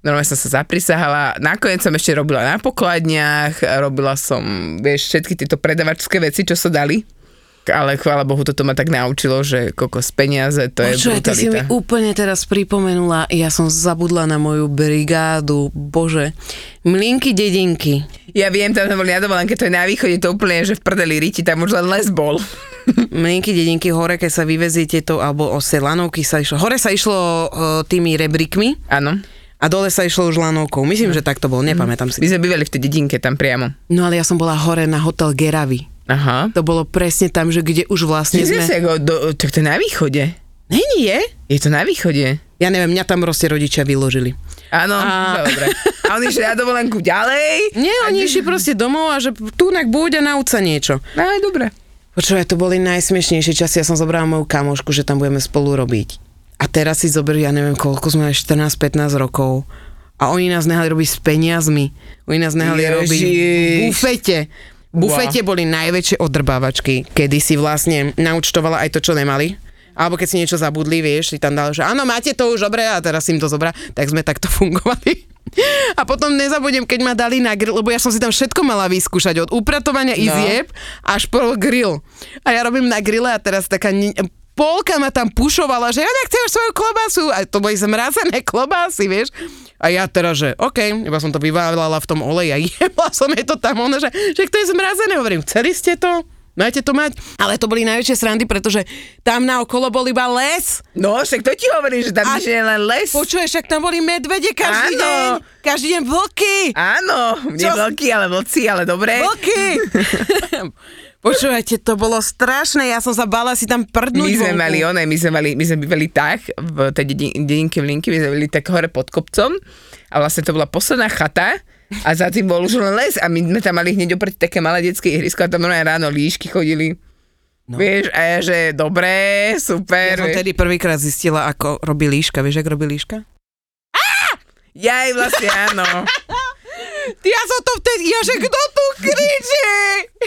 Normálne som sa zaprisahala. Nakoniec som ešte robila na pokladniach, robila som, vieš, všetky tieto predavačské veci, čo sa dali. Ale chvála Bohu, toto ma tak naučilo, že kokos peniaze, to je Počúvaj, ty si mi brutalita. úplne teraz pripomenula, ja som zabudla na moju brigádu, bože. Mlinky dedinky. Ja viem, tam sme boli na dovolenke, to je na východe, to úplne, že v prdeli riti, tam už len les bol. [laughs] Mlinky dedinky hore, keď sa vyveziete to, alebo o lanovky sa išlo. Hore sa išlo o, tými rebrikmi Áno. A dole sa išlo už lanovkou. Myslím, že tak to bolo, nepamätám si. My sme bývali v tej dedinke tam priamo. No ale ja som bola hore na hotel Geravy. Aha. To bolo presne tam, že kde už vlastne Ty sme... Ako do, tak to je na východe. Není je? Je to na východe. Ja neviem, mňa tam proste rodičia vyložili. Áno, A- dobre. A oni išli na dovolenku ďalej. Nie, oni išli proste domov a že tu nak buď a nauč sa niečo. No aj dobre. Počúvaj, to boli najsmiešnejšie časy. Ja som zobrala moju kamošku, že tam budeme spolu robiť. A teraz si zoberú, ja neviem koľko sme, 14-15 rokov. A oni nás nehali robiť s peniazmi. Oni nás nehali Ježiš. robiť v bufete. V bufete boli najväčšie odrbávačky, kedy si vlastne naučtovala aj to, čo nemali. Alebo keď si niečo zabudli, vieš, si tam dal, že áno, máte to už dobre a teraz im to zobrá, tak sme takto [laughs] fungovali. A potom nezabudnem, keď ma dali na grill, lebo ja som si tam všetko mala vyskúšať, od upratovania no. izieb až po grill. A ja robím na grille a teraz taká polka ma tam pušovala, že ja nechcem svoju klobasu. A to boli zmrazené [laughs] klobásy, vieš. A ja teraz, že OK, iba som to vyválala v tom oleji a [laughs] jebla som je to tam, ona, že, že to je zmrazené. Hovorím, chceli ste to? Máte to mať? Ale to boli najväčšie srandy, pretože tam na okolo bol iba les. No, však to ti hovorím, že tam A- je len les. Počuješ, však tam boli medvede každý Áno. deň. Každý deň vlky. Áno, nie Čo? veľký, ale vlci, ale dobre. Vlky. [laughs] Počúvajte, to bolo strašné, ja som sa bala si tam prdnúť My sme vonku. mali one, my sme mali, my sme bývali tak, v tej dedin- dedinke v Linky, my sme bývali tak hore pod kopcom a vlastne to bola posledná chata a za tým bol už len les a my sme tam mali hneď oproti také malé detské ihrisko a tam normálne ráno líšky chodili. No. Vieš, a ja, že dobré, Ja super. som vieš. tedy prvýkrát zistila, ako robí líška. Vieš, ako robí líška? Ja aj vlastne áno. [laughs] Ja som to vtedy, ja že kto tu kričí?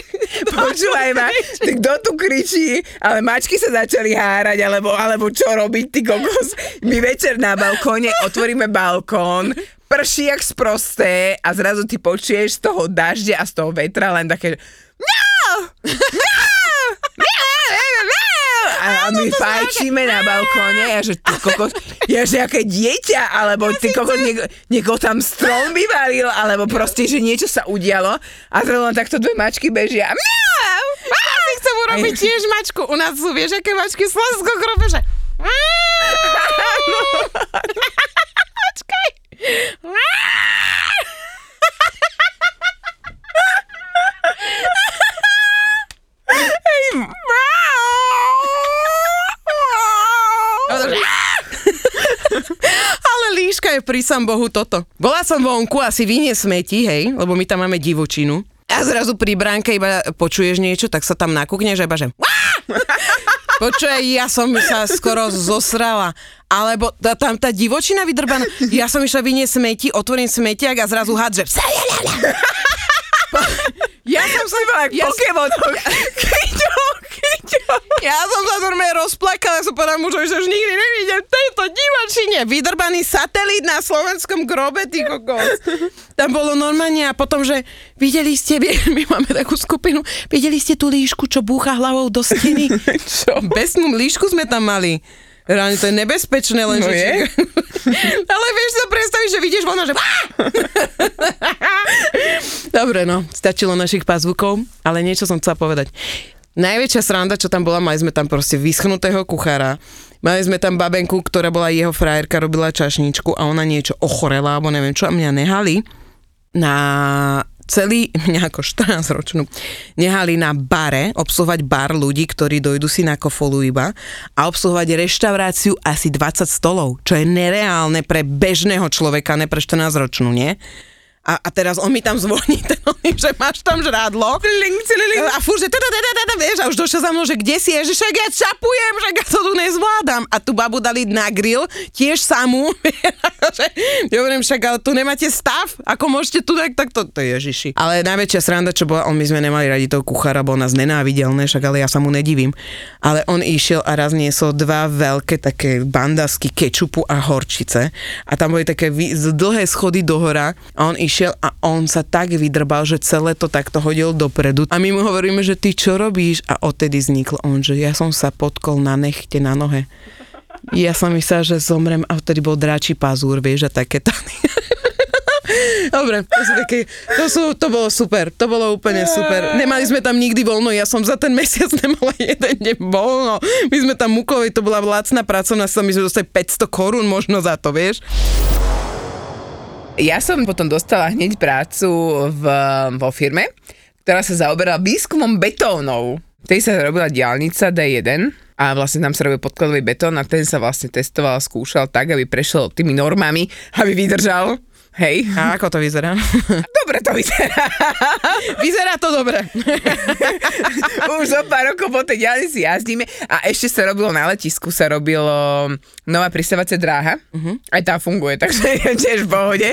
[laughs] Počúvaj ma, ty kto tu kričí, ale mačky sa začali hárať, alebo, alebo čo robiť, ty kokos. My večer na balkóne otvoríme balkón, prší jak sprosté a zrazu ty počuješ z toho dažďa a z toho vetra len také, že "Miau! Miau! Miau! Miau!" a, a my fajčíme na balkóne a že ty kokos, ja že aké dieťa, alebo ty kokos, nieko, niekoho tam strom vyvalil, alebo proste, že niečo sa udialo a len takto dve mačky bežia. Miau! Ja chcem urobiť tiež mačku. U nás sú, vieš, aké mačky Slovensko robia, že... [laughs] Počkaj. [laughs] Ale je pri sam Bohu toto. Bola som vonku asi vynie smeti, hej, lebo my tam máme divočinu. A zrazu pri bránke iba počuješ niečo, tak sa tam nakúkneš a iba že... [laughs] Počuj, ja som sa skoro zosrala. Alebo tá, tam tá divočina vydrbaná. Ja som išla vyniesť smeti, otvorím smetiak a zrazu had, že... [laughs] Ja som sa... Ja, Pokémon. [laughs] Kyťo, kyťo. [laughs] ja som sa normálne rozplakala, som povedala mužovi, že už nikdy nevidím tejto divačine. Vydrbaný satelít na slovenskom grobe, ty kokos. Tam bolo normálne a potom, že videli ste, [laughs] my máme takú skupinu, videli ste tú líšku, čo búcha hlavou do steny? [laughs] Čo? Besnú líšku sme tam mali. Reálne to je nebezpečné, len No že... je. Ale vieš sa predstaviť, že vidíš vono, že... Dobre, no, stačilo našich pazvukov, ale niečo som chcela povedať. Najväčšia sranda, čo tam bola, mali sme tam proste vyschnutého kuchára, mali sme tam babenku, ktorá bola jeho frajerka, robila čašničku a ona niečo ochorela, alebo neviem čo, a mňa nehali na celý, [laughs] mňa ako 14 ročnú, nehali na bare, obsluhovať bar ľudí, ktorí dojdu si na kofolu iba a obsluhovať reštauráciu asi 20 stolov, čo je nereálne pre bežného človeka, ne pre 14 ročnú, nie? A, a teraz on mi tam zvoní, [laughs] ten oný, že máš tam žrádlo. A furt, že teda, teda, teda, vieš, a už došiel za mnou, že kde si je, že však ja čapujem, že ja to nezvládam. A tu babu dali na grill, tiež samú. [laughs] Ja hovorím, však ale tu nemáte stav, ako môžete tu, tak, tak to, to je Ježiši. Ale najväčšia sranda, čo bola, on my sme nemali radi toho kuchára, bol nás nenávidelné, však ale ja sa mu nedivím. Ale on išiel a raz niesol dva veľké také bandasky kečupu a horčice. A tam boli také vy, dlhé schody do hora a on išiel a on sa tak vydrbal, že celé to takto hodil dopredu. A my mu hovoríme, že ty čo robíš? A odtedy vzniklo on, že ja som sa potkol na nechte na nohe. Ja som myslela, že zomrem a vtedy bol dráči pazúr, vieš, a také tany. [laughs] Dobre, to sú také, to, sú, to bolo super, to bolo úplne super. Nemali sme tam nikdy voľno, ja som za ten mesiac [laughs] nemala jeden deň voľno. My sme tam mukovali, to bola lacná pracovná, sa my sme dostali 500 korún možno za to, vieš. Ja som potom dostala hneď prácu v, vo firme, ktorá sa zaoberala výskumom betónov. Tej sa robila diálnica D1 a vlastne tam sa robil podkladový betón a ten sa vlastne testoval a skúšal tak, aby prešiel tými normami, aby vydržal. Hej, A ako to vyzerá? dobre to vyzerá. vyzerá to dobre. Už zo pár rokov po tej diálnici jazdíme a ešte sa robilo na letisku, sa robilo nová pristávacia dráha. Uh-huh. Aj tá funguje, [laughs] takže je tiež v pohode.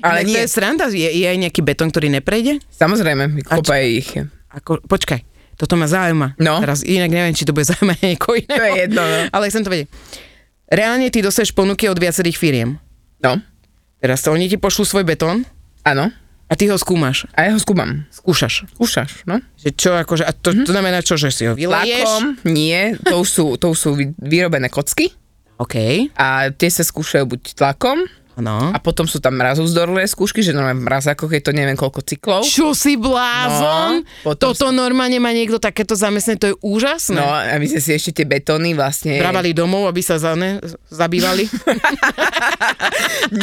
Ale nie, to je sranda, je, je aj nejaký betón, ktorý neprejde? samozrejme, kopa ich. Ako, počkaj, toto ma zaujíma. No. Teraz inak neviem, či to bude [laughs] zaujímať niekoho iného. To je jedno, no. Ale chcem to vedieť. Reálne ty dostaneš ponuky od viacerých firiem. No, Teraz to oni ti pošlú svoj betón áno. a ty ho skúmaš. A ja ho skúmam. Skúšaš. Skúšaš, no. Že čo, akože, a to, to znamená čo, že si ho vyleješ? Lakom, nie, to už sú, to už sú vy- vyrobené kocky OK, a tie sa skúšajú buď tlakom no. a potom sú tam mrazovzdorové skúšky, že normálne v mrazákoch je to neviem koľko cyklov. Čo si blázon? No, potom Toto normálne má niekto takéto zamestné, to je úžasné. No a my sme si ešte tie betóny vlastne... Brávali domov, aby sa za ne, zabývali. [laughs]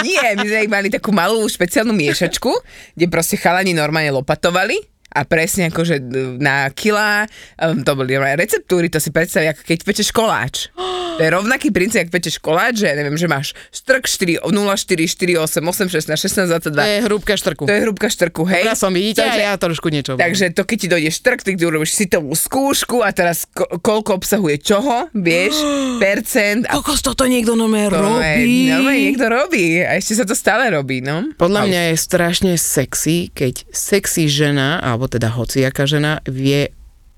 Nie, my sme mali takú malú špeciálnu miešačku, kde proste chalani normálne lopatovali a presne akože na kilá, um, to boli receptúry, to si predstaví, ako keď pečeš koláč. To je rovnaký princíp, ako pečeš koláč, že neviem, že máš strk 4, 0, 4, 4, 8, 8, 16, 16, 22. To je hrúbka štrku. To je hrúbka štrku, hej. Ja som vidíte, Takže- ja trošku niečo. Takže to, keď ti dojde štrk, ty urobíš sitovú skúšku a teraz ko- koľko obsahuje čoho, vieš, [gasps] percent a Kokos, toto niekto normálne to robí. normálne niekto robí a ešte sa to stále robí, no. Podľa mňa je strašne sexy, keď sexy žena, alebo teda hociaká žena, vie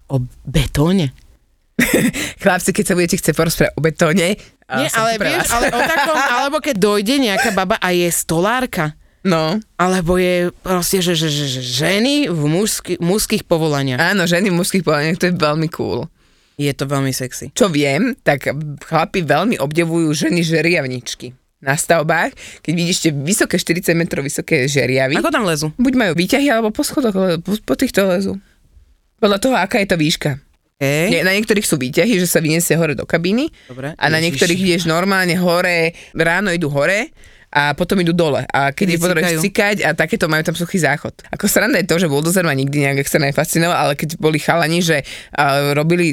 o betóne. [laughs] Chlapci, keď sa budete chcieť porozprávať o betóne, Nie, ale vieš, ale o takom, [laughs] alebo keď dojde nejaká baba a je stolárka, No, alebo je proste, že, že, že, že ženy v mužsky, mužských povolaniach. áno, ženy v mužských povolaniach, to je veľmi cool. Je to veľmi sexy. Čo viem, tak chlapi veľmi obdivujú ženy žeriavničky na stavbách, keď vidíte vysoké 40 metrov vysoké žeriavy. Ako tam lezu? Buď majú výťahy, alebo po schodoch, po, po týchto lezu. Podľa toho, aká je to výška. Okay. Nie, na niektorých sú výťahy, že sa vyniesie hore do kabíny Dobre. a na Ježiši. niektorých ideš normálne hore, ráno idú hore a potom idú dole. A keď je potrebuješ cikať a takéto majú tam suchý záchod. Ako sranda je to, že buldozer ma nikdy nejak extra nefascinoval, ale keď boli chalani, že uh, robili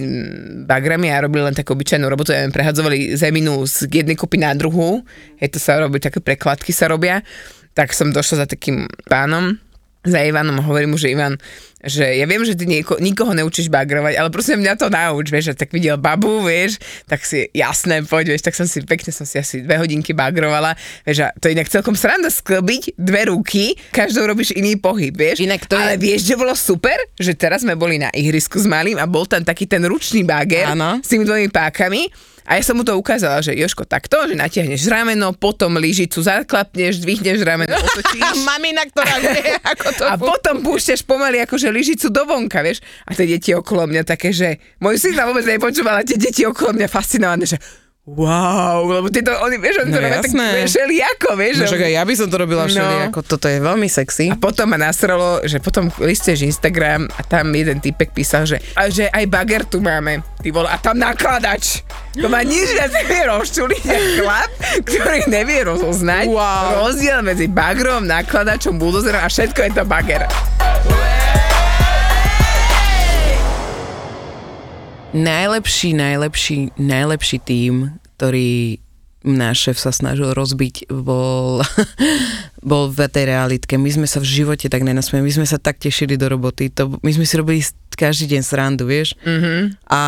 bagrami a robili len takú obyčajnú robotu, ja neviem, prehadzovali zeminu z jednej kopy na druhú, je to sa robí, také prekladky sa robia, tak som došla za takým pánom, za Ivanom a hovorím mu, že Ivan, že ja viem, že ty nieko, nikoho neučíš bagrovať, ale prosím mňa to nauč, vieš, a tak videl babu, vieš, tak si jasné, poď, vieš, tak som si, pekne som si asi dve hodinky bagrovala, vieš, a to je inak celkom sranda sklbiť dve ruky, každou robíš iný pohyb, vieš, Inak to je- ale vieš, že bolo super, že teraz sme boli na ihrisku s malým a bol tam taký ten ručný bager Áno. s tými dvomi pákami a ja som mu to ukázala, že Joško takto, že natiahneš rameno, potom lyžicu zaklapneš, dvihneš rameno, otočíš. [laughs] Mamina, ktorá vie, [laughs] ako to A potom púšťaš pomaly akože lyžicu do vonka, vieš? A tie deti okolo mňa také, že môj syn vôbec nepočúval, ale tie deti okolo mňa fascinované, že wow, lebo tieto, oni, vieš, oni No to robia tak všelijako, vieš? No však aj ja by som to robila No. ako toto je veľmi sexy. a potom ma nasralo, že potom listuješ Instagram a tam jeden typek písal, že, a že aj bager tu máme, ty vole, a tam nakladač. To má nič viac nevie rozčuliť, chlap, ktorý nevie rozoznať Wow. rozdiel medzi bagrom, nakladačom, buldozerom a všetko je to bager. Najlepší, najlepší, najlepší tím, ktorý náš šéf sa snažil rozbiť, bol, [laughs] bol v tej realitke. My sme sa v živote tak nenasmieli, my sme sa tak tešili do roboty. To, my sme si robili každý deň srandu, vieš. Mm-hmm. A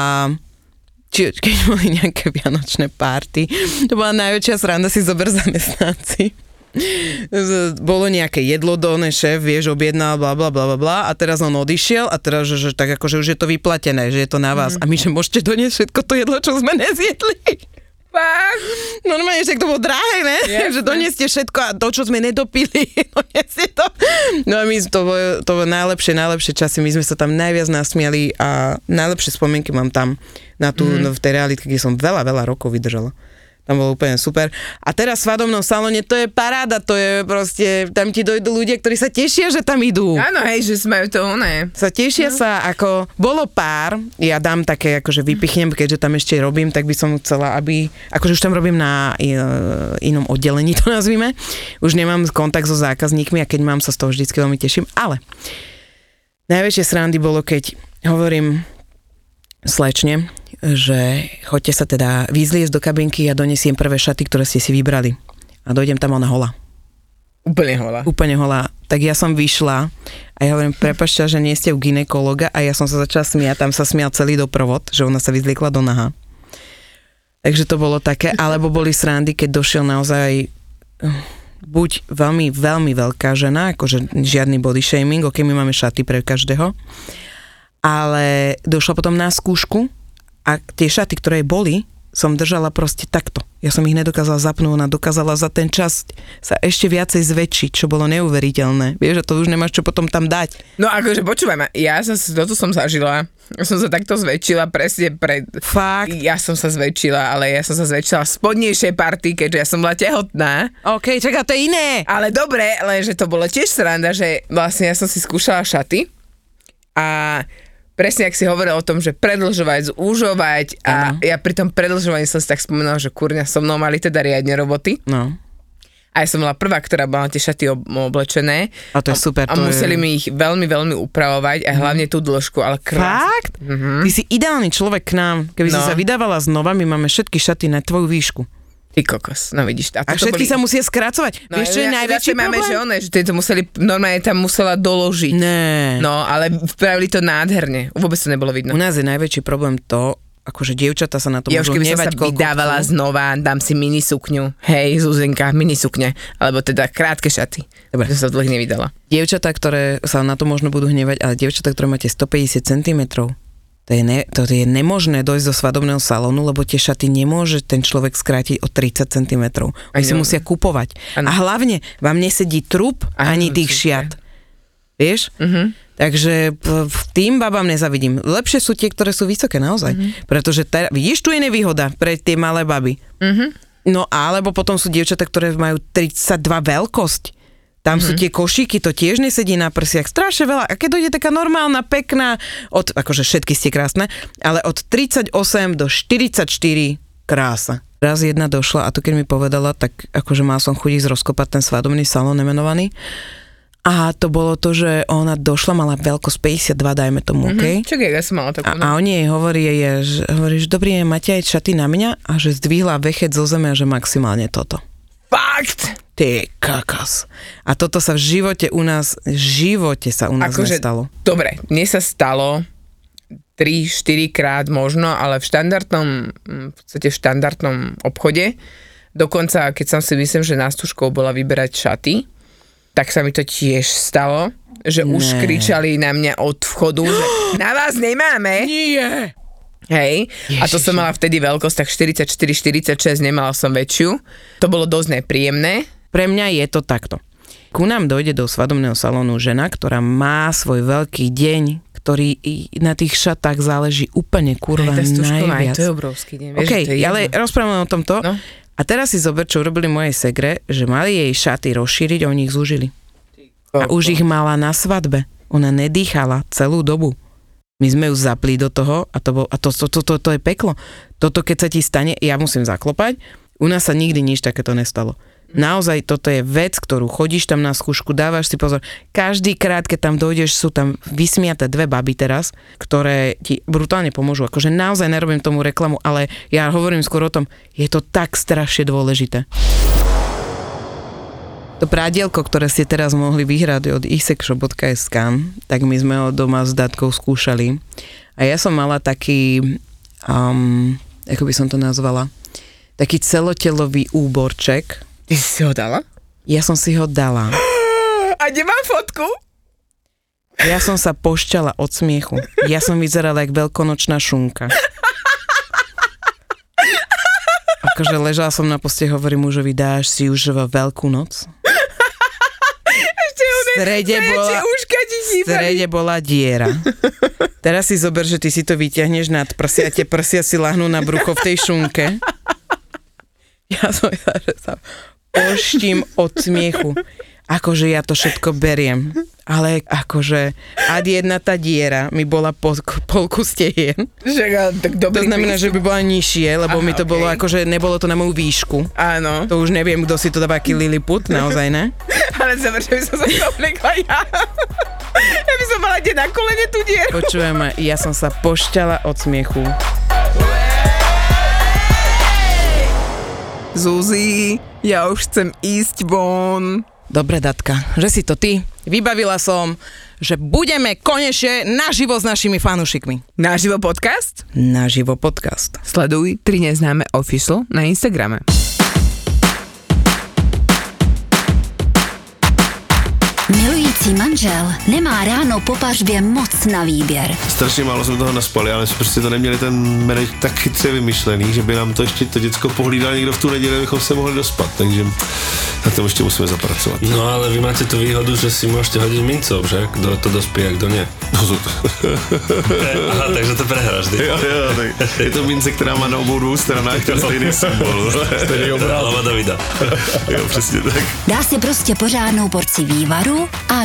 či, keď boli nejaké vianočné párty, to bola najväčšia sranda si zober zamestnanci. [laughs] Bolo nejaké jedlo doné, šéf, vieš, objednal, bla, bla, bla, bla, a teraz on odišiel a teraz, že, že tak akože už je to vyplatené, že je to na vás. Mm. A my, že môžete doniesť všetko to jedlo, čo sme [laughs] nezjedli. Fakt? Normálne, že to bolo drahé, ne? Jasné. že donieste všetko a to, čo sme nedopili, [laughs] donieste to. No a my to bolo, to bolo najlepšie, najlepšie časy, my sme sa tam najviac nasmiali a najlepšie spomienky mám tam na tú, mm. v tej realitke, kde som veľa, veľa rokov vydržala. Tam bolo úplne super. A teraz v svadobnom salóne to je paráda, to je proste, tam ti dojdú ľudia, ktorí sa tešia, že tam idú Áno, hej, že majú to oné. sa tešia No. sa, ako bolo pár, ja dám také, akože vypichnem, keďže tam ešte robím, tak by som chcela, aby, akože už tam robím na e, inom oddelení, to nazvime, už nemám kontakt so zákazníkmi a keď mám, sa z toho vždycky veľmi teším, ale najväčšie srandy bolo, keď hovorím slečne, že choďte sa teda vyzliesť do kabinky a donesiem prvé šaty, ktoré ste si vybrali. A dojdem tam ona hola. Úplne holá. úplne holá. Tak ja som vyšla a ja hovorím, prepašte, že nie ste u ginekologa a ja som sa začala smiať, tam sa smial celý doprovod, že ona sa vyzliekla do naha. Takže to bolo také, alebo boli srandy, keď došiel naozaj eh, buď veľmi, veľmi veľká žena, akože žiadny body shaming, ok, my máme šaty pre každého, ale došla potom na skúšku a tie šaty, ktoré boli, som držala proste takto. Ja som ich nedokázala zapnúť, ona dokázala za ten čas sa ešte viacej zväčšiť, čo bolo neuveriteľné. Vieš, že to už nemáš čo potom tam dať. No akože počúvaj ma, ja sa, toto som zažila. Ja som sa takto zväčšila presne pred... Fakt. Ja som sa zväčšila, ale ja som sa zväčšila v spodnejšej partii, keďže ja som bola tehotná. OK, čaká, to je iné. Ale dobre, lenže to bolo tiež sranda, že vlastne ja som si skúšala šaty a presne ak si hovoril o tom, že predlžovať, zúžovať a Áno. ja pri tom predlžovaní som si tak spomenula, že kurňa so mnou mali teda riadne roboty. No. A ja som bola prvá, ktorá bola tie šaty ob- oblečené. A to je super, A museli je- mi ich veľmi, veľmi upravovať a hlavne tú dĺžku, ale krásne. Fakt? Ty si ideálny človek k nám. Keby si No. sa vydávala znova, my máme všetky šaty na tvoju výšku. Ty kokos, no vidíš. A toto všetky sa musia skracovať. No, Vieš, čo je ja- najväčší zase máme, problém? že one, že to museli, normálne tam musela doložiť. Ne. No, ale spravili to nádherne. Vôbec to nebolo vidno. U nás je najväčší problém to, akože dievčata sa na to Ja môžu keby som sa koľko vydávala chcú. znova, dám si mini sukňu. Hej, Zuzenka, mini sukňa. Alebo teda krátke šaty. Dobre. Som sa dlhých nevydala. Dievčatá, ktoré sa na to možno budú hnevať, ale dievčatá, ktoré máte 150 cm, to je, ne, to je nemožné dojsť do svadobného salónu, lebo tie šaty nemôže ten človek skrátiť o 30 cm. Oni si musia kupovať. Áno. A hlavne vám nesedí trup ani Áno, tých šiat. Vieš? Mhm. Takže tým babám nezavidím. Lepšie sú tie, ktoré sú vysoké naozaj. Mhm. Pretože ter- vidíš, tu je nevýhoda pre tie malé baby. Mhm. No alebo potom sú dievčatá, ktoré majú 32 veľkosť. Tam Mhm. sú tie košíky, to tiež nesedí na prsiach. Strašne veľa. A keď dojde taká normálna, pekná, od, akože všetky ste krásne, ale od 38 do 44 krása. Raz jedna došla a to keď mi povedala, tak akože mal som chuť ísť rozkopať ten svadobný salón nemenovaný. A to bolo to, že ona došla, mala veľkosť 52, dajme tomu, mm-hmm. OK? Čo ja som mala takú. A, a oni jej hovorí, je, že, hovorí, že dobrý, máte aj šaty na mňa a že zdvihla vechec zo zeme a že maximálne toto. Fakt! Ty kakos. A toto sa v živote u nás, v živote sa u nás Akože- nestalo. Dobre, mne sa stalo 3-4 krát možno, ale v štandardnom, mm, v podstate v štandardnom obchode, dokonca keď som si myslím, že nástužkou bola vyberať šaty, tak sa mi to tiež stalo, že už Ne. kričali na mňa od vchodu, že [gasps] na vás nemáme. Nie. Hej, a to som mala vtedy veľkosť, tak 44-46, nemala som väčšiu. To bolo dosť nepríjemné. Pre mňa je to takto. Ku nám dojde do svadobného salónu žena, ktorá má svoj veľký deň, ktorý na tých šatách záleží úplne kurva Aj stužková, aj najviac. to je obrovský deň. Vieš, OK, že to je ale rozprávame o tomto. No. A teraz si zober, čo urobili mojej segre, že mali jej šaty rozšíriť oni ich zúžili. A už ich mala na svadbe. Ona nedýchala celú dobu. My sme ju zapli do toho a to, bol, a to, to, to, to, to je peklo. Toto keď sa ti stane, ja musím zaklopať, u nás sa nikdy nič takéto nestalo. Naozaj toto je vec, ktorú chodíš tam na skúšku, dávaš si pozor. Každý krát, keď tam dojdeš, sú tam vysmiaté dve baby teraz, ktoré ti brutálne pomôžu. Akože naozaj nerobím tomu reklamu, ale ja hovorím skôr o tom, je to tak strašne dôležité. To prádielko, ktoré ste teraz mohli vyhrať od isekshop.sk, tak my sme ho doma s datkou skúšali. A ja som mala taký, um, ako by som to nazvala, taký celotelový úborček. Ty si ho dala? Ja som si ho dala. [gasps] A nemám fotku? Ja som sa pošťala od smiechu. Ja som vyzerala jak veľkonočná šunka. Akože ležala som na poste, hovorím mužovi, dáš si už veľkú noc? Strede bola, v strede bola diera. [laughs] Teraz si zober, že ty si to vyťahneš nad prsia tie prsia si lahnú na brucho v tej šunke. [laughs] Ja som ja, že sa poštím od smiechu. Akože ja to všetko beriem. Ale akože ad jedna tá diera mi bola po, polku stehien. Ale tak To znamená, že by bola nižšie, lebo Aha, mi to okej. bolo akože, nebolo to na moju výšku. Áno, To už neviem, kto si to dáva, aký Lilliput, naozaj ne? [laughs] ale zober, že by som sa to ja. [laughs] Ja by som mala kde na kolene tú dieru. Počujem ma, ja som sa pošťala od smiechu. Zuzi, ja už chcem ísť von. Dobre, Datka, že si to ty. Vybavila som, že budeme konečne naživo s našimi fanúšikmi. Náživo podcast? Naživo podcast. Sleduj 3 neznáme official na Instagrame. Milující manžel nemá ráno po pařbě moc na výběr. Strašně málo jsme toho naspali, ale jsme prostě to neměli ten manage tak chytře vymyšlený, že by nám to ještě to děcko pohlídal někdo v tu neděli, abychom se mohli dospat, takže na tom ještě musíme zapracovat. No ale vy máte tú výhodu, že si môžete hodiť mincov, že? Kto to dospie a kto nie. No, to... [laughs] Aha, takže to prehráš, ty. jo, jo, tak je to mince, která má na obou dvou stranách ten stejný symbol. Stejný obrázek. Hlava Davida. jo, přesně tak. Dá si prostě pořádnou porci vývaru a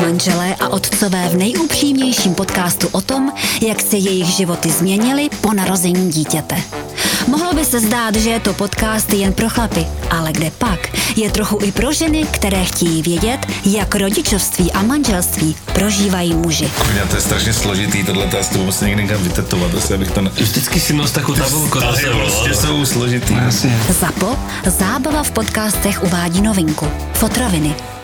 Manželé a otcové v nejupřímnějším podcastu o tom, jak se jejich životy změnily po narození dítěte. Mohlo by se zdát, že je to podcast jen pro chlapy, ale kde pak je trochu i pro ženy, které chtějí vědět, jak rodičovství a manželství prožívají muži. Kurňa, to je strašně složitý, tohle to asi musím někde někam vytetovat, asi abych to... Ne... Vždycky si nos takú tabulku za sebou. prostě jsou složitý. Zapo, zábava v podcastech uvádí novinku. Fotroviny.